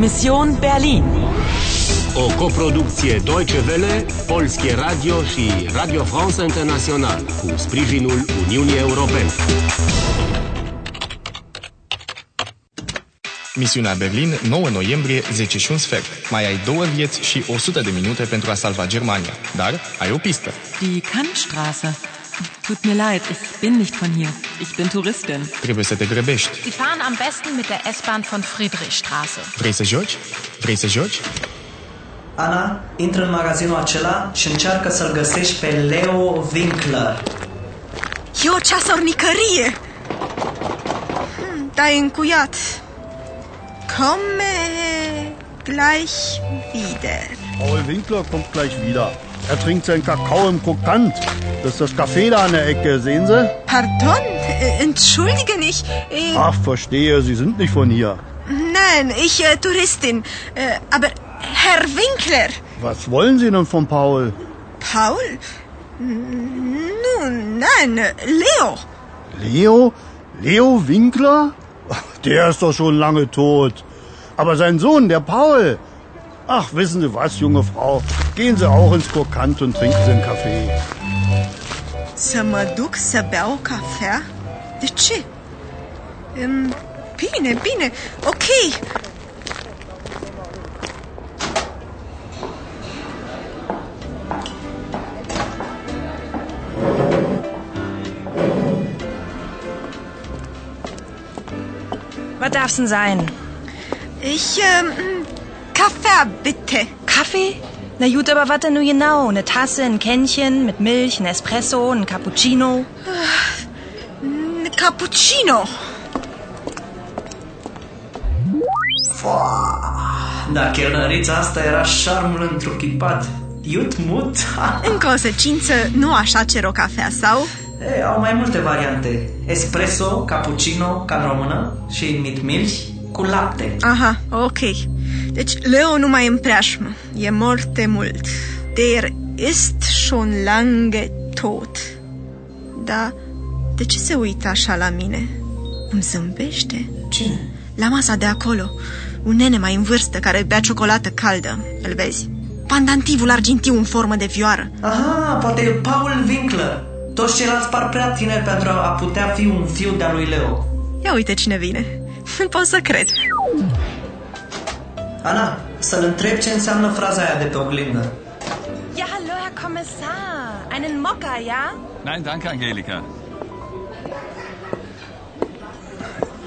Mission Berlin. O coproducție Deutsche Welle, Polskie Radio și Radio France International cu sprijinul Uniunii Europene. Misiunea Berlin, 9 noiembrie, 10 și un sfert. Mai ai două vieți și 100 de minute pentru a salva Germania. Dar ai o pistă. Die Kantstraße. Tut mir leid, ich bin nicht von hier. Ich bin Touristin. Trebuie să te grăbești. Sie fahren am besten mit der S-Bahn von Friedrichstraße. Vrei să joci? Vrei să joci? Ana, intră în magazinul acela și încearcă să-l găsești pe Leo Winkler. E o ceasornicărie! Da, e încuiat. Komme gleich wieder. Paul Winkler kommt gleich wieder. Er trinkt seinen Kakao im Krokant. Das ist das Café da an der Ecke, sehen Sie? Pardon, äh, entschuldigen ich. Äh, Ach, verstehe, Sie sind nicht von hier. nein, ich äh, Touristin. Äh, aber Herr Winkler. Was wollen Sie denn von Paul? Paul? Nun, nein, Leo. Leo? Leo Winkler? Der ist doch schon lange tot. Aber sein Sohn, der Paul. Ach, wissen Sie was, junge Frau? Gehen Sie auch ins Krokant und trinken Sie einen Kaffee. Să mă duc să beau cafea? De ce? Um, bine, bine, ok. Was darf's denn sein? Ich, ähm, Kaffee bitte. Kaffee? Na gut, aber was denn nun genau? Eine Tasse, ein Kännchen mit Milch, ein Espresso, ein Cappuccino? Un Cappuccino. Da, chelnărița asta era șarmul întruchipat. Iut mut. În consecință, nu așa cer o cafea, sau? E, au mai multe variante. Espresso, cappuccino, ca în română, și mit milch cu lapte. Aha, ok. Deci Leo nu mai în preajmă. E morte mult. Der ist schon lange tot. Da, de ce se uită așa la mine? Îmi zâmbește? Cine? La masa de acolo, un nene mai în vârstă care bea ciocolată caldă, îl vezi? Pandantivul argintiu în formă de vioară. Aha, poate e Paul Winkler. Toți ceilalți par prea tineri pentru a putea fi un fiu de-a lui Leo. Ia uite cine vine. Nu pot să cred. Ana, să-l întreb ce înseamnă fraza aia de pe oglindă. Ja, hallo, Herr Kommissar. Einen Mokka, ja? Nein, danke, Angelika.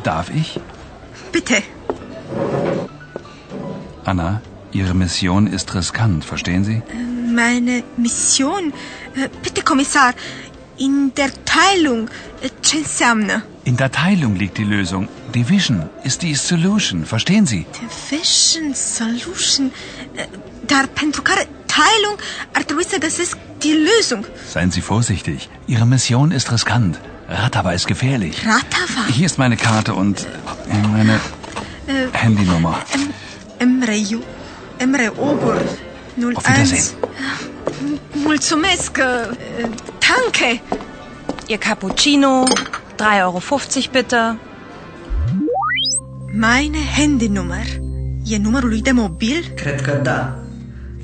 Darf ich? Bitte. Anna, Ihre Mission ist riskant, verstehen Sie? Meine Mission? Äh, Bitte, Kommissar, in der Teilung, äh, ce înseamnă? In der Teilung liegt die Lösung. Division ist die Solution, verstehen Sie? Division, solution, äh, dar pentru care Teilung ar trebui să găsesc die Lösung. Seien Sie vorsichtig. Ihre Mission ist riskant. Ratava ist gefährlich. Ratava? Hier ist meine Karte und äh, meine Äh, Handynummer. Emre Emre Ogur, nul Auf Wiedersehen. Mulțumesc, äh, danke. Ihr Cappuccino, 3,50 Euro bitte. Meine Handynummer. E numărul lui de mobil? Cred că da.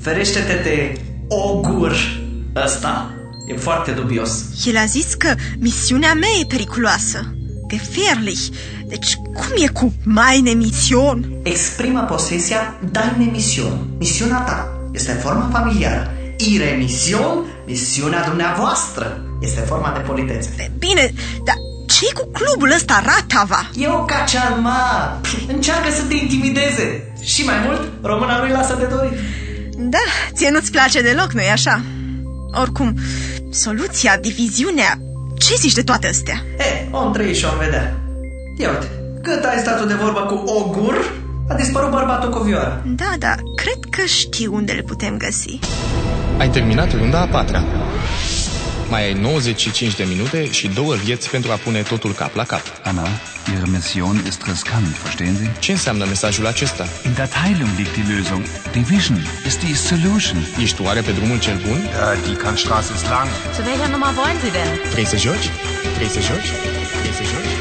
Ferește-te de ogur ăsta. E foarte dubios. El a zis că misiunea mea e periculoasă. Gefährlich. Deci cum e cu meine Mission? Exprimă posesia deine Mission. Misiunea ta. Este forma familiară. Ire mission, misiunea dumneavoastră. Este forma de politețe. Bine, dar ce cu clubul ăsta, Ratava? E o cacealma. Încearcă să te intimideze. Și mai mult, româna lui lasă de dorit. Da, ție nu-ți place deloc, nu-i așa? Oricum, soluția, diviziunea, ce zici de toate astea? E, om trăi și om vedea. Ia uite, cât ai stat tu de vorbă cu ogur, a dispărut bărbatul cu vioară. Da, da, cred că știu unde le putem găsi. Ai terminat runda a patra. Mai ai 95 de minute și două vieți pentru a pune totul cap la cap. Anna, Ihre Mission ist riskant, verstehen Sie? Ce înseamnă mesajul acesta? In der Teilung liegt die Lösung. Division ist die Solution. Ești oare pe drumul cel bun? Ja, die Kantstraße ist lang. Zu welcher Nummer wollen Sie denn? Vrei să joci? Vrei să joci? Vrei să joci?